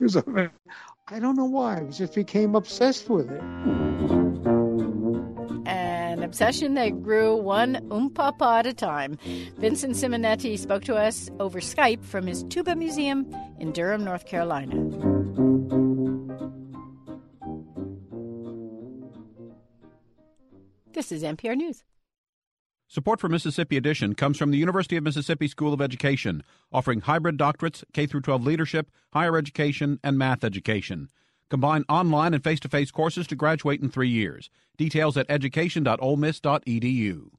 Of it. I don't know why. I just became obsessed with it. An obsession that grew one umpapa at a time. Vincent Simonetti spoke to us over Skype from his tuba museum in Durham, North Carolina. This is NPR News. Support for Mississippi Edition comes from the University of Mississippi School of Education, offering hybrid doctorates, K 12 leadership, higher education, and math education. Combine online and face-to-face courses to graduate in 3 years. Details at education.olemiss.edu.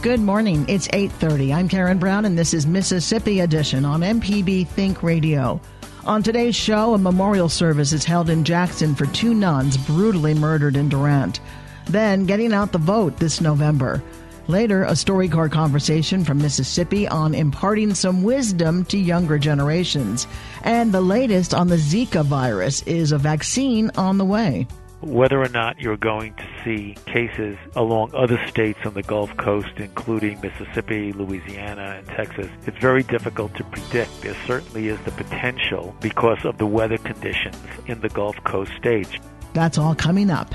Good morning. It's 8:30. I'm Karen Brown and this is Mississippi Edition on MPB Think Radio. On today's show, a memorial service is held in Jackson for two nuns brutally murdered in Durant. Then, getting out the vote this November. Later, a StoryCorps conversation from Mississippi on imparting some wisdom to younger generations. And the latest on the Zika virus is a vaccine on the way. Whether or not you're going to see cases along other states on the Gulf Coast, including Mississippi, Louisiana, and Texas, it's very difficult to predict. There certainly is the potential because of the weather conditions in the Gulf Coast states. That's all coming up.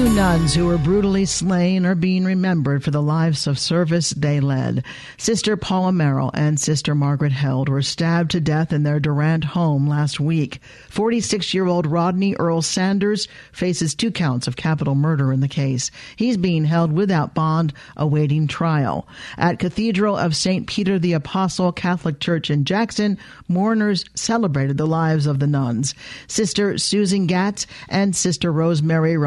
Two nuns who were brutally slain are being remembered for the lives of service they led. Sister Paula Merrill and Sister Margaret Held were stabbed to death in their Durant home last week. 46 year old Rodney Earl Sanders faces two counts of capital murder in the case. He's being held without bond, awaiting trial. At Cathedral of St. Peter the Apostle Catholic Church in Jackson, mourners celebrated the lives of the nuns. Sister Susan Gatz and Sister Rosemary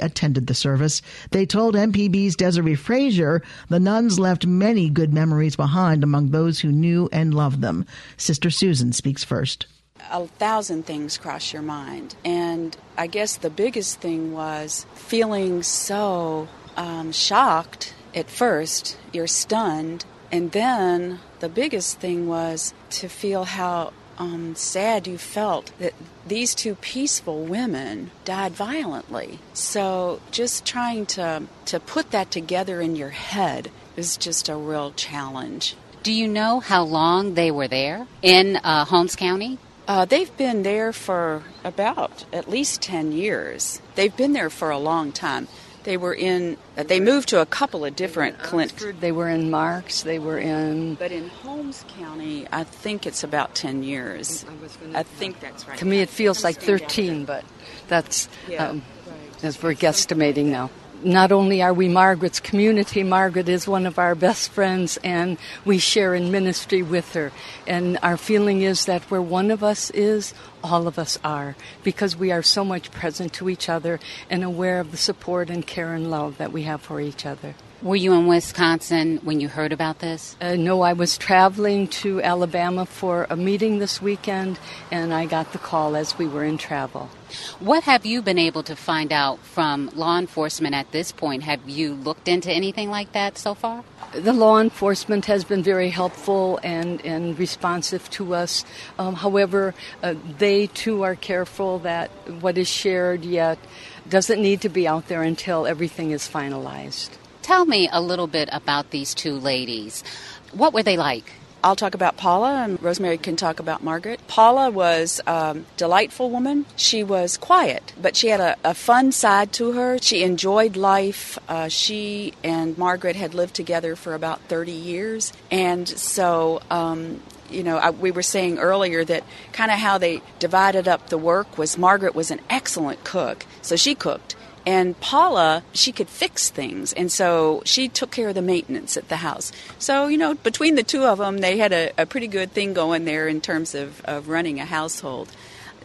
Attended the service. They told MPB's Desiree Frazier the nuns left many good memories behind among those who knew and loved them. Sister Susan speaks first a thousand things cross your mind. And I guess the biggest thing was feeling so um, shocked at first, you're stunned. And then the biggest thing was to feel how um, sad you felt that these two peaceful women died violently. So just trying to to put that together in your head is just a real challenge. Do you know how long they were there in uh, Holmes County? Uh, they've been there for about at least 10 years. They've been there for a long time. They were in. Uh, they moved to a couple of different clinics. They were in Marks. They were in. But in Holmes County, I think it's about ten years. I, I think that's right. To me, it feels like thirteen, but that's yeah, um, right. as we're guesstimating now not only are we Margaret's community, Margaret is one of our best friends, and we share in ministry with her. And our feeling is that where one of us is, all of us are, because we are so much present to each other and aware of the support and care and love that we have for each other. Were you in Wisconsin when you heard about this? Uh, no, I was traveling to Alabama for a meeting this weekend, and I got the call as we were in travel. What have you been able to find out from law enforcement at this point? Have you looked into anything like that so far? The law enforcement has been very helpful and, and responsive to us. Um, however, uh, they too are careful that what is shared yet doesn't need to be out there until everything is finalized. Tell me a little bit about these two ladies. What were they like? I'll talk about Paula, and Rosemary can talk about Margaret. Paula was a delightful woman. She was quiet, but she had a, a fun side to her. She enjoyed life. Uh, she and Margaret had lived together for about 30 years, and so um, you know, I, we were saying earlier that kind of how they divided up the work was Margaret was an excellent cook, so she cooked. And Paula, she could fix things, and so she took care of the maintenance at the house. So, you know, between the two of them, they had a, a pretty good thing going there in terms of, of running a household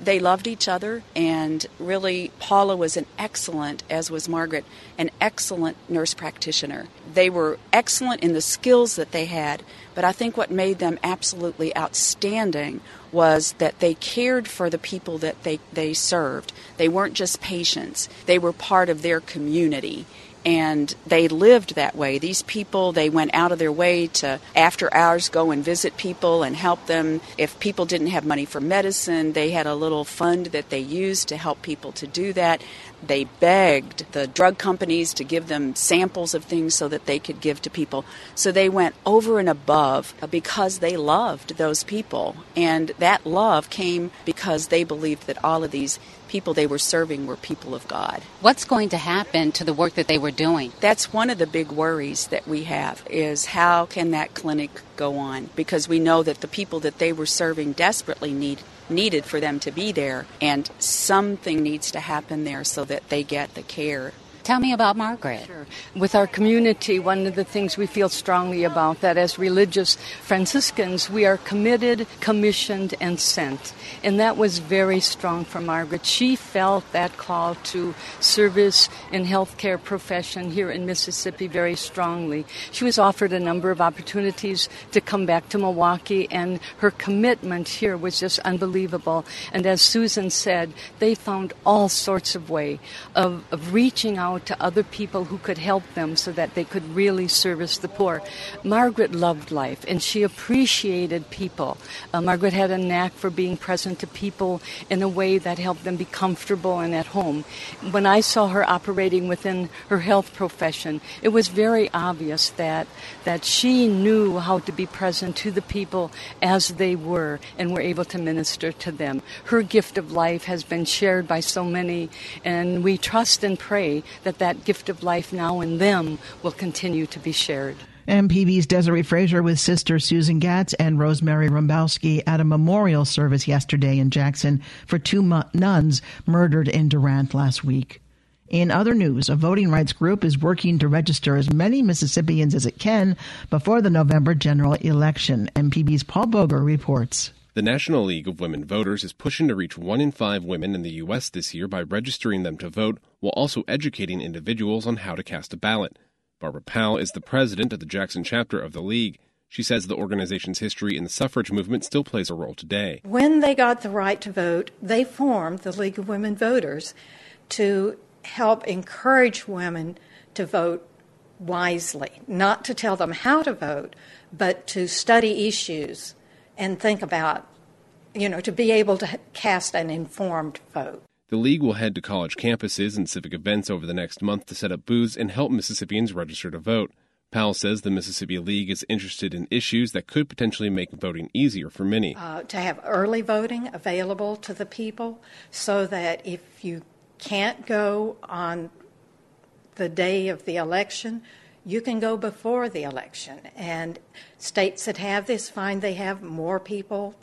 they loved each other, and really, Paula was an excellent, as was Margaret, an excellent nurse practitioner. They were excellent in the skills that they had, but I think what made them absolutely outstanding was that they cared for the people that they, they served. They weren't just patients, they were part of their community and they lived that way. These people, they went out of their way to, after hours, go and visit people and help them. If people didn't have money for medicine, they had a little fund that they used to help people to do that. They begged the drug companies to give them samples of things so that they could give to people. So they went over and above because they loved those people. And that love came because they believed that all of these people they were serving were people of God. What's going to happen to the work that they were doing? That's one of the big worries that we have is how can that clinic go on because we know that the people that they were serving desperately need needed for them to be there and something needs to happen there so that they get the care Tell me about Margaret. Sure. With our community, one of the things we feel strongly about that as religious Franciscans, we are committed, commissioned, and sent. And that was very strong for Margaret. She felt that call to service in healthcare profession here in Mississippi very strongly. She was offered a number of opportunities to come back to Milwaukee, and her commitment here was just unbelievable. And as Susan said, they found all sorts of way of, of reaching out out to other people who could help them so that they could really service the poor. Margaret loved life and she appreciated people. Uh, Margaret had a knack for being present to people in a way that helped them be comfortable and at home. When I saw her operating within her health profession, it was very obvious that that she knew how to be present to the people as they were and were able to minister to them. Her gift of life has been shared by so many, and we trust and pray that that gift of life now in them will continue to be shared. MPB's Desiree Frazier with Sister Susan Gatz and Rosemary Rumbowski at a memorial service yesterday in Jackson for two nuns murdered in Durant last week. In other news, a voting rights group is working to register as many Mississippians as it can before the November general election. MPB's Paul Boger reports. The National League of Women Voters is pushing to reach one in five women in the U.S. this year by registering them to vote while also educating individuals on how to cast a ballot. Barbara Powell is the president of the Jackson chapter of the League. She says the organization's history in the suffrage movement still plays a role today. When they got the right to vote, they formed the League of Women Voters to help encourage women to vote wisely, not to tell them how to vote, but to study issues and think about, you know, to be able to cast an informed vote. The League will head to college campuses and civic events over the next month to set up booths and help Mississippians register to vote. Powell says the Mississippi League is interested in issues that could potentially make voting easier for many. Uh, to have early voting available to the people so that if you can't go on the day of the election, you can go before the election. And states that have this find they have more people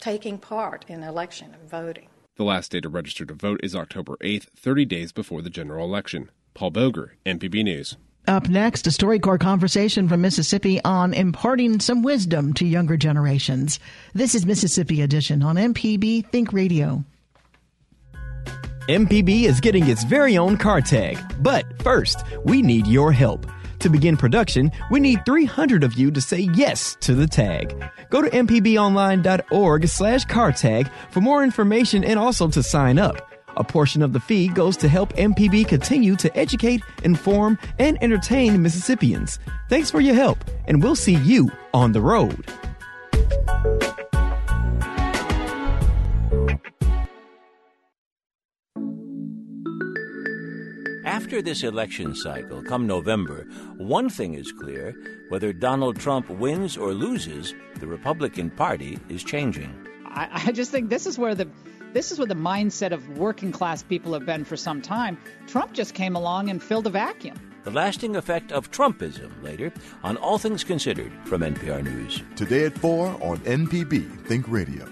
taking part in election and voting. The last day to register to vote is October 8th, 30 days before the general election. Paul Boger, MPB News. Up next, a StoryCorps conversation from Mississippi on imparting some wisdom to younger generations. This is Mississippi Edition on MPB Think Radio. MPB is getting its very own car tag. But first, we need your help. To begin production, we need 300 of you to say yes to the tag. Go to mpbonline.org slash car tag for more information and also to sign up. A portion of the fee goes to help MPB continue to educate, inform, and entertain Mississippians. Thanks for your help, and we'll see you on the road. After this election cycle, come November, one thing is clear whether Donald Trump wins or loses, the Republican Party is changing. I, I just think this is where the this is where the mindset of working class people have been for some time. Trump just came along and filled a vacuum. The lasting effect of Trumpism later on All Things Considered from NPR News. Today at 4 on MPB Think Radio.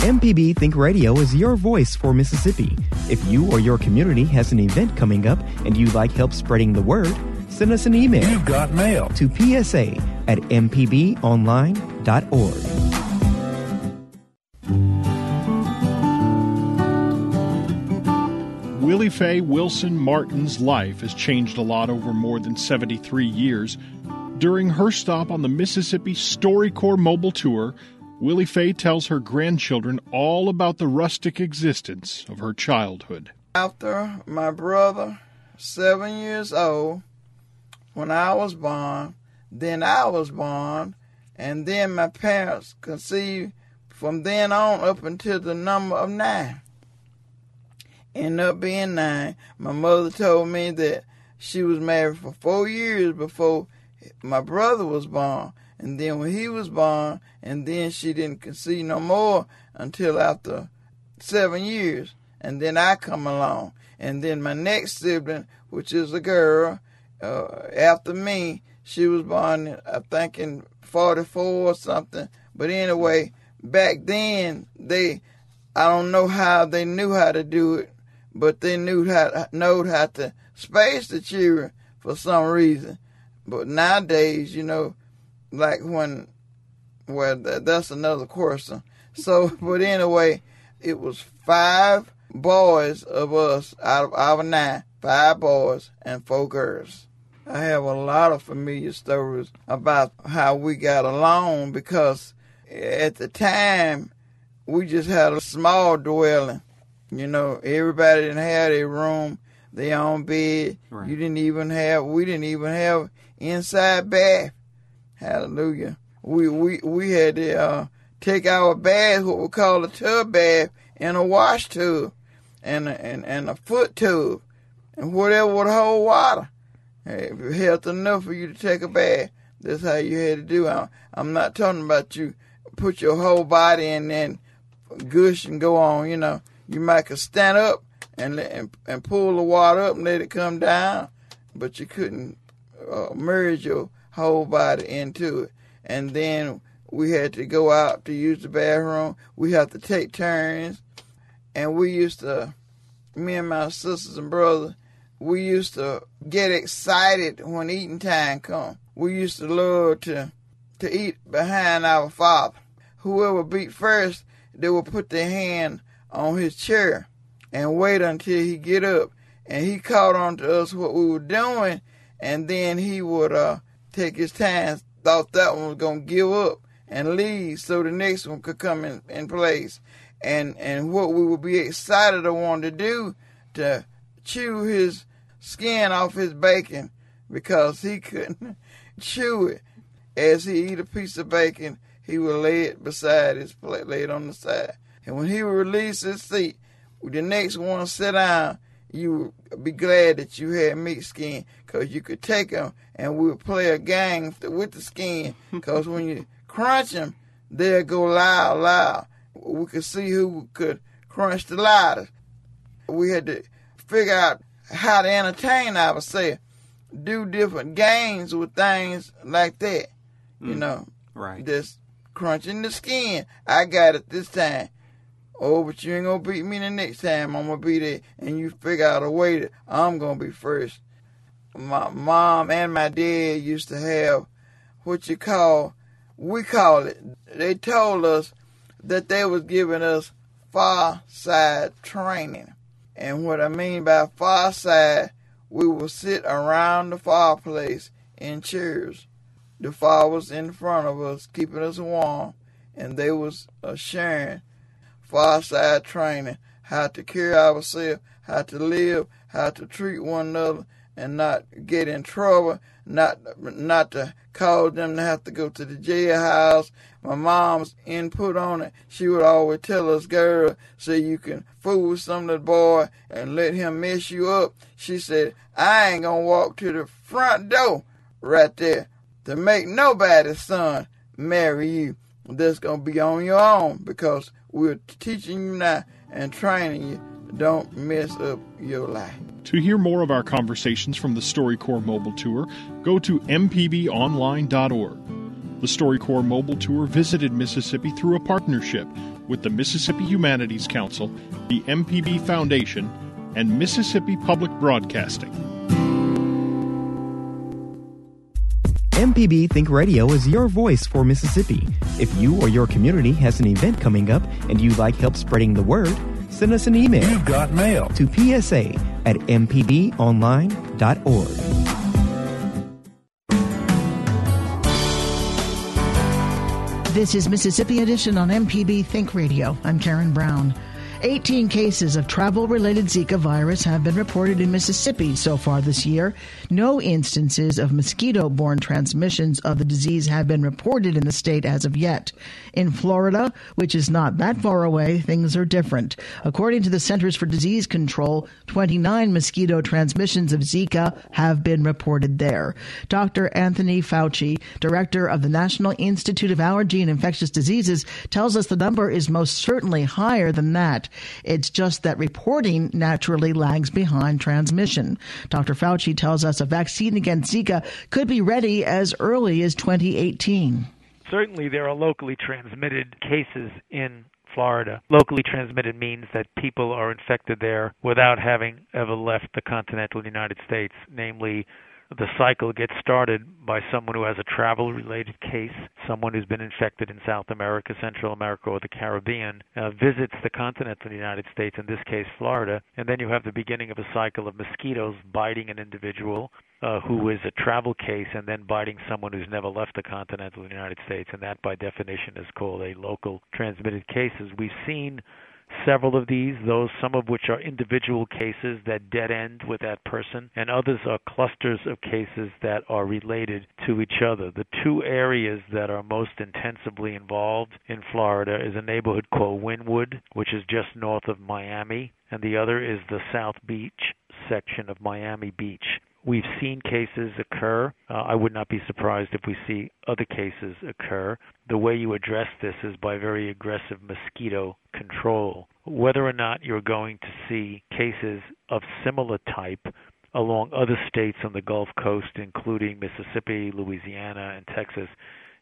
MPB Think Radio is your voice for Mississippi. If you or your community has an event coming up and you'd like help spreading the word, send us an email. You've got mail. To PSA at mpbonline.org. Willie Faye Wilson Martin's life has changed a lot over more than 73 years. During her stop on the Mississippi StoryCorps mobile tour, Willie Faye tells her grandchildren all about the rustic existence of her childhood. After my brother, seven years old, when I was born, then I was born, and then my parents conceived from then on up until the number of nine. Ended up being nine. My mother told me that she was married for four years before my brother was born. And then when he was born, and then she didn't conceive no more until after seven years. And then I come along. And then my next sibling, which is a girl, uh, after me, she was born, I think, in 44 or something. But anyway, back then, they, I don't know how they knew how to do it, but they knew how, know how to space the children for some reason. But nowadays, you know, like when, well, that's another question. So, but anyway, it was five boys of us out of our nine, five boys and four girls. I have a lot of familiar stories about how we got along because at the time we just had a small dwelling. You know, everybody didn't have their room, their own bed. Right. You didn't even have, we didn't even have inside bath. Hallelujah. We we we had to uh, take our bath, what we call a tub bath, in a wash tub, and a, and and a foot tub, and whatever would hold water. If it held enough for you to take a bath, that's how you had to do. it. I'm not talking about you put your whole body in and gush and go on. You know, you might could stand up and let, and, and pull the water up and let it come down, but you couldn't uh, merge your whole body into it. And then we had to go out to use the bathroom. We had to take turns. And we used to, me and my sisters and brother, we used to get excited when eating time come. We used to love to to eat behind our father. Whoever beat first, they would put their hand on his chair and wait until he get up. And he caught on to us what we were doing, and then he would uh, take his time, thought that one was to give up and leave so the next one could come in, in place. And, and what we would be excited to want to do to chew his skin off his bacon because he couldn't chew it. As he eat a piece of bacon, he would lay it beside his plate, lay it on the side. And when he would release his seat, the next one sit down, you would be glad that you had meat skin because you could take them and we would play a game with the skin because when you crunch them, they'll go loud, loud. We could see who could crunch the loudest. We had to figure out how to entertain ourselves, do different games with things like that. Mm. You know, right? Just crunching the skin. I got it this time. Oh, but you ain't gonna beat me the next time. I'm gonna be there, and you figure out a way that I'm gonna be first. My mom and my dad used to have what you call we call it. They told us that they was giving us far side training. And what I mean by far side, we would sit around the fireplace in chairs. The fire was in front of us, keeping us warm, and they was uh, sharing far side training, how to carry ourselves, how to live, how to treat one another, and not get in trouble, not not to cause them to have to go to the jailhouse. My mom's input on it, she would always tell us, girl, so you can fool some the boy and let him mess you up. She said, I ain't gonna walk to the front door right there to make nobody's son marry you. That's gonna be on your own because we're teaching you now and training you. Don't mess up your life. To hear more of our conversations from the StoryCorps Mobile Tour, go to mpbonline.org. The StoryCorps Mobile Tour visited Mississippi through a partnership with the Mississippi Humanities Council, the MPB Foundation, and Mississippi Public Broadcasting. MPB Think Radio is your voice for Mississippi. If you or your community has an event coming up and you'd like help spreading the word, send us an email. You've got mail. To PSA at mpbonline.org. This is Mississippi Edition on MPB Think Radio. I'm Karen Brown. 18 cases of travel related Zika virus have been reported in Mississippi so far this year. No instances of mosquito borne transmissions of the disease have been reported in the state as of yet. In Florida, which is not that far away, things are different. According to the Centers for Disease Control, 29 mosquito transmissions of Zika have been reported there. Dr. Anthony Fauci, director of the National Institute of Allergy and Infectious Diseases, tells us the number is most certainly higher than that. It's just that reporting naturally lags behind transmission. Dr. Fauci tells us a vaccine against Zika could be ready as early as 2018. Certainly, there are locally transmitted cases in Florida. Locally transmitted means that people are infected there without having ever left the continental United States, namely the cycle gets started by someone who has a travel related case, someone who's been infected in South America, Central America, or the Caribbean, uh, visits the continent of the United States, in this case Florida, and then you have the beginning of a cycle of mosquitoes biting an individual uh, who is a travel case and then biting someone who's never left the continental United States, and that by definition is called a local transmitted cases. We've seen several of these, those some of which are individual cases that dead end with that person, and others are clusters of cases that are related to each other. The two areas that are most intensively involved in Florida is a neighborhood called Wynwood, which is just north of Miami, and the other is the South Beach section of Miami Beach. We've seen cases occur. Uh, I would not be surprised if we see other cases occur. The way you address this is by very aggressive mosquito control. Whether or not you're going to see cases of similar type along other states on the Gulf Coast, including Mississippi, Louisiana, and Texas,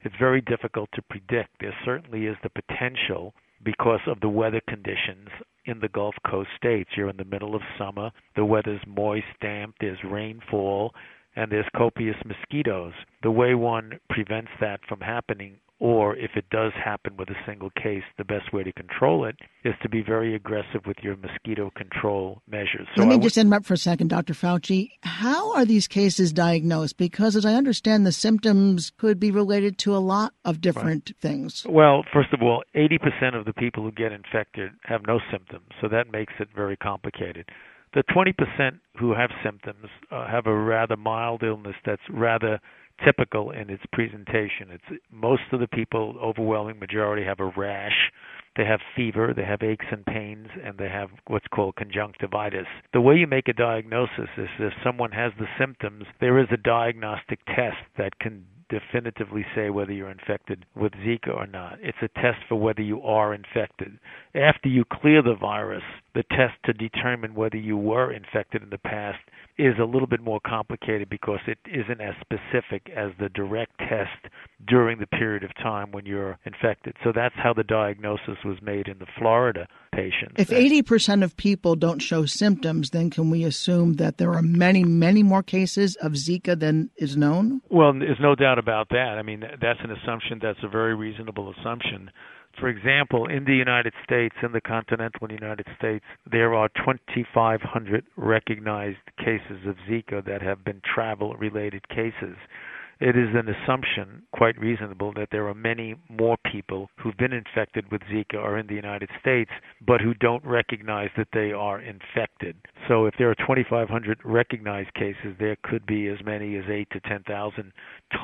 it's very difficult to predict. There certainly is the potential because of the weather conditions in the Gulf Coast states. You're in the middle of summer, the weather's moist, damp, there's rainfall, and there's copious mosquitoes. The way one prevents that from happening or if it does happen with a single case, the best way to control it is to be very aggressive with your mosquito control measures. So Let me w- just interrupt for a second, Dr. Fauci. How are these cases diagnosed? Because as I understand, the symptoms could be related to a lot of different right. things. Well, first of all, 80% of the people who get infected have no symptoms, so that makes it very complicated. The 20% who have symptoms uh, have a rather mild illness that's rather typical in its presentation. It's most of the people, overwhelming majority, have a rash. They have fever, they have aches and pains, and they have what's called conjunctivitis. The way you make a diagnosis is if someone has the symptoms, there is a diagnostic test that can definitively say whether you're infected with Zika or not. It's a test for whether you are infected. After you clear the virus, the test to determine whether you were infected in the past is a little bit more complicated because it isn't as specific as the direct test during the period of time when you're infected. So that's how the diagnosis was made in the Florida patients. If 80% of people don't show symptoms, then can we assume that there are many, many more cases of Zika than is known? Well, there's no doubt about that. I mean, that's an assumption that's a very reasonable assumption. For example, in the United States, in the continental United States, there are 2,500 recognized cases of Zika that have been travel related cases it is an assumption, quite reasonable, that there are many more people who've been infected with Zika or in the United States, but who don't recognize that they are infected. So if there are 2,500 recognized cases, there could be as many as 8 to 10,000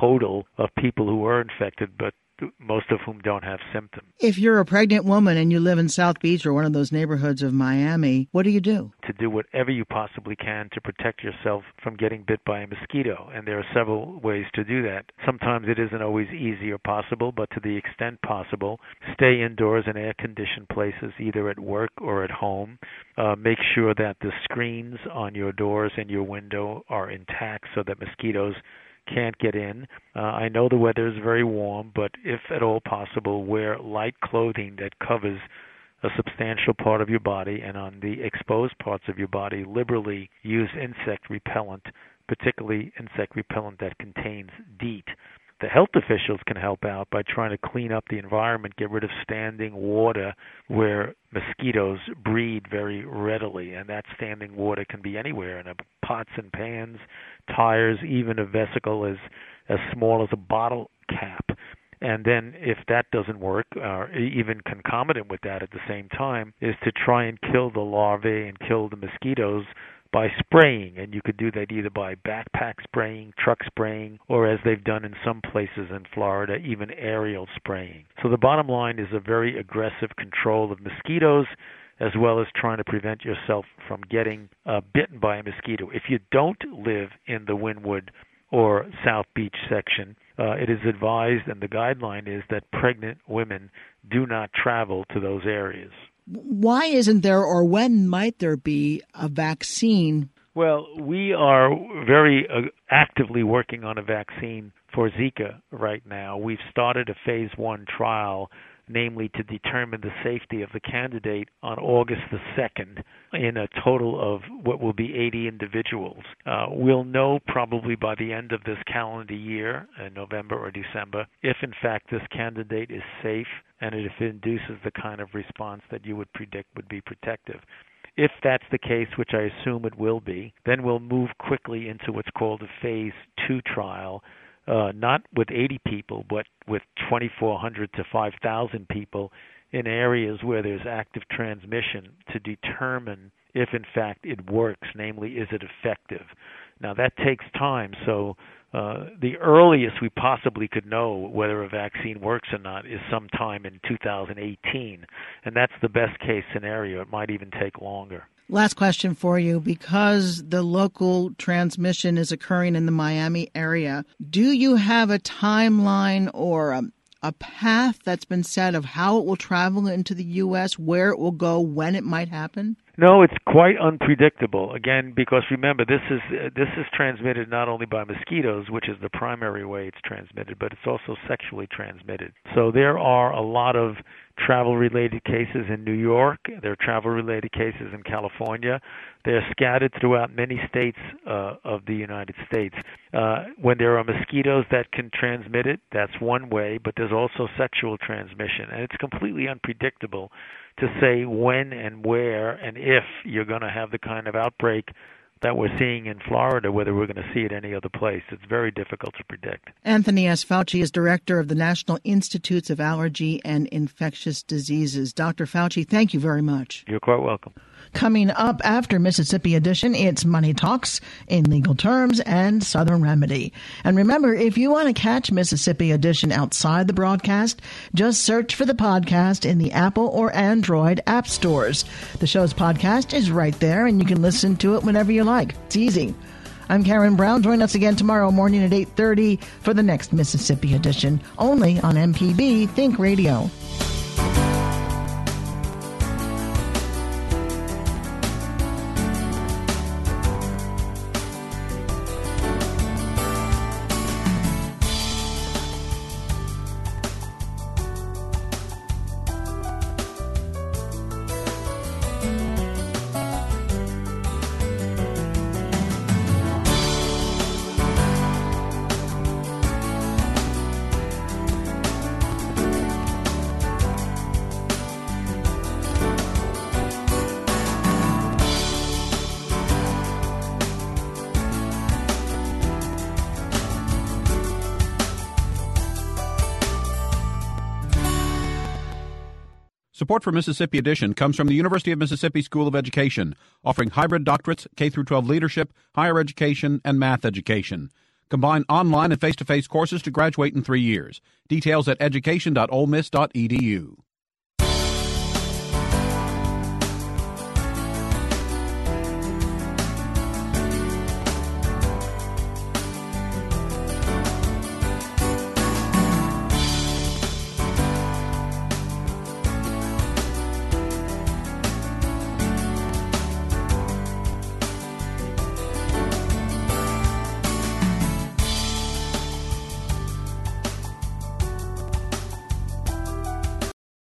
total of people who are infected but most of whom don't have symptoms. If you're a pregnant woman and you live in South Beach or one of those neighborhoods of Miami, what do you do? To do whatever you possibly can to protect yourself from getting bit by a mosquito. And there are several ways to do that. Sometimes it isn't always easy or possible, but to the extent possible, stay indoors in air conditioned places, either at work or at home. Uh, make sure that the screens on your doors and your window are intact so that mosquitoes can't get in. Uh, I know the weather is very warm, but if at all possible, wear light clothing that covers a substantial part of your body, and on the exposed parts of your body, liberally use insect repellent, particularly insect repellent that contains DEET. The health officials can help out by trying to clean up the environment, get rid of standing water where mosquitoes breed very readily, and that standing water can be anywhere in a pots and pans, tires, even a vesicle as as small as a bottle cap. And then, if that doesn't work, or even concomitant with that at the same time, is to try and kill the larvae and kill the mosquitoes by spraying. And you could do that either by backpack spraying, truck spraying, or as they've done in some places in Florida, even aerial spraying. So the bottom line is a very aggressive control of mosquitoes as well as trying to prevent yourself from getting uh, bitten by a mosquito. If you don't live in the Wynwood or South Beach section, uh, it is advised and the guideline is that pregnant women do not travel to those areas. Why isn't there, or when might there be, a vaccine? Well, we are very uh, actively working on a vaccine for Zika right now. We've started a phase one trial namely to determine the safety of the candidate on August the 2nd in a total of what will be 80 individuals. Uh, we'll know probably by the end of this calendar year, in November or December, if in fact this candidate is safe and if it induces the kind of response that you would predict would be protective. If that's the case, which I assume it will be, then we'll move quickly into what's called a phase two trial uh, not with 80 people, but with 2,400 to 5,000 people in areas where there's active transmission to determine if in fact it works, namely, is it effective? Now that takes time, so uh, the earliest we possibly could know whether a vaccine works or not is sometime in 2018, and that's the best case scenario. It might even take longer. Last question for you. Because the local transmission is occurring in the Miami area, do you have a timeline or a, a path that's been set of how it will travel into the U.S., where it will go, when it might happen? No, it's quite unpredictable. Again, because remember, this is uh, this is transmitted not only by mosquitoes, which is the primary way it's transmitted, but it's also sexually transmitted. So there are a lot of travel related cases in New York. There are travel related cases in California. They're scattered throughout many states uh, of the United States. Uh, when there are mosquitoes that can transmit it, that's one way, but there's also sexual transmission, and it's completely unpredictable to say when and where and if you're going to have the kind of outbreak that we're seeing in Florida, whether we're going to see it any other place. It's very difficult to predict. Anthony S. Fauci is director of the National Institutes of Allergy and Infectious Diseases. Dr. Fauci, thank you very much. You're quite welcome. Coming up after Mississippi Edition, it's Money Talks in legal terms and Southern Remedy. And remember, if you want to catch Mississippi Edition outside the broadcast, just search for the podcast in the Apple or Android app stores. The show's podcast is right there, and you can listen to it whenever you like. It's easy. I'm Karen Brown. Join us again tomorrow morning at 8:30 for the next Mississippi Edition, only on MPB Think Radio. Support for Mississippi Edition comes from the University of Mississippi School of Education, offering hybrid doctorates, K 12 leadership, higher education, and math education. Combine online and face to face courses to graduate in three years. Details at education.olemiss.edu.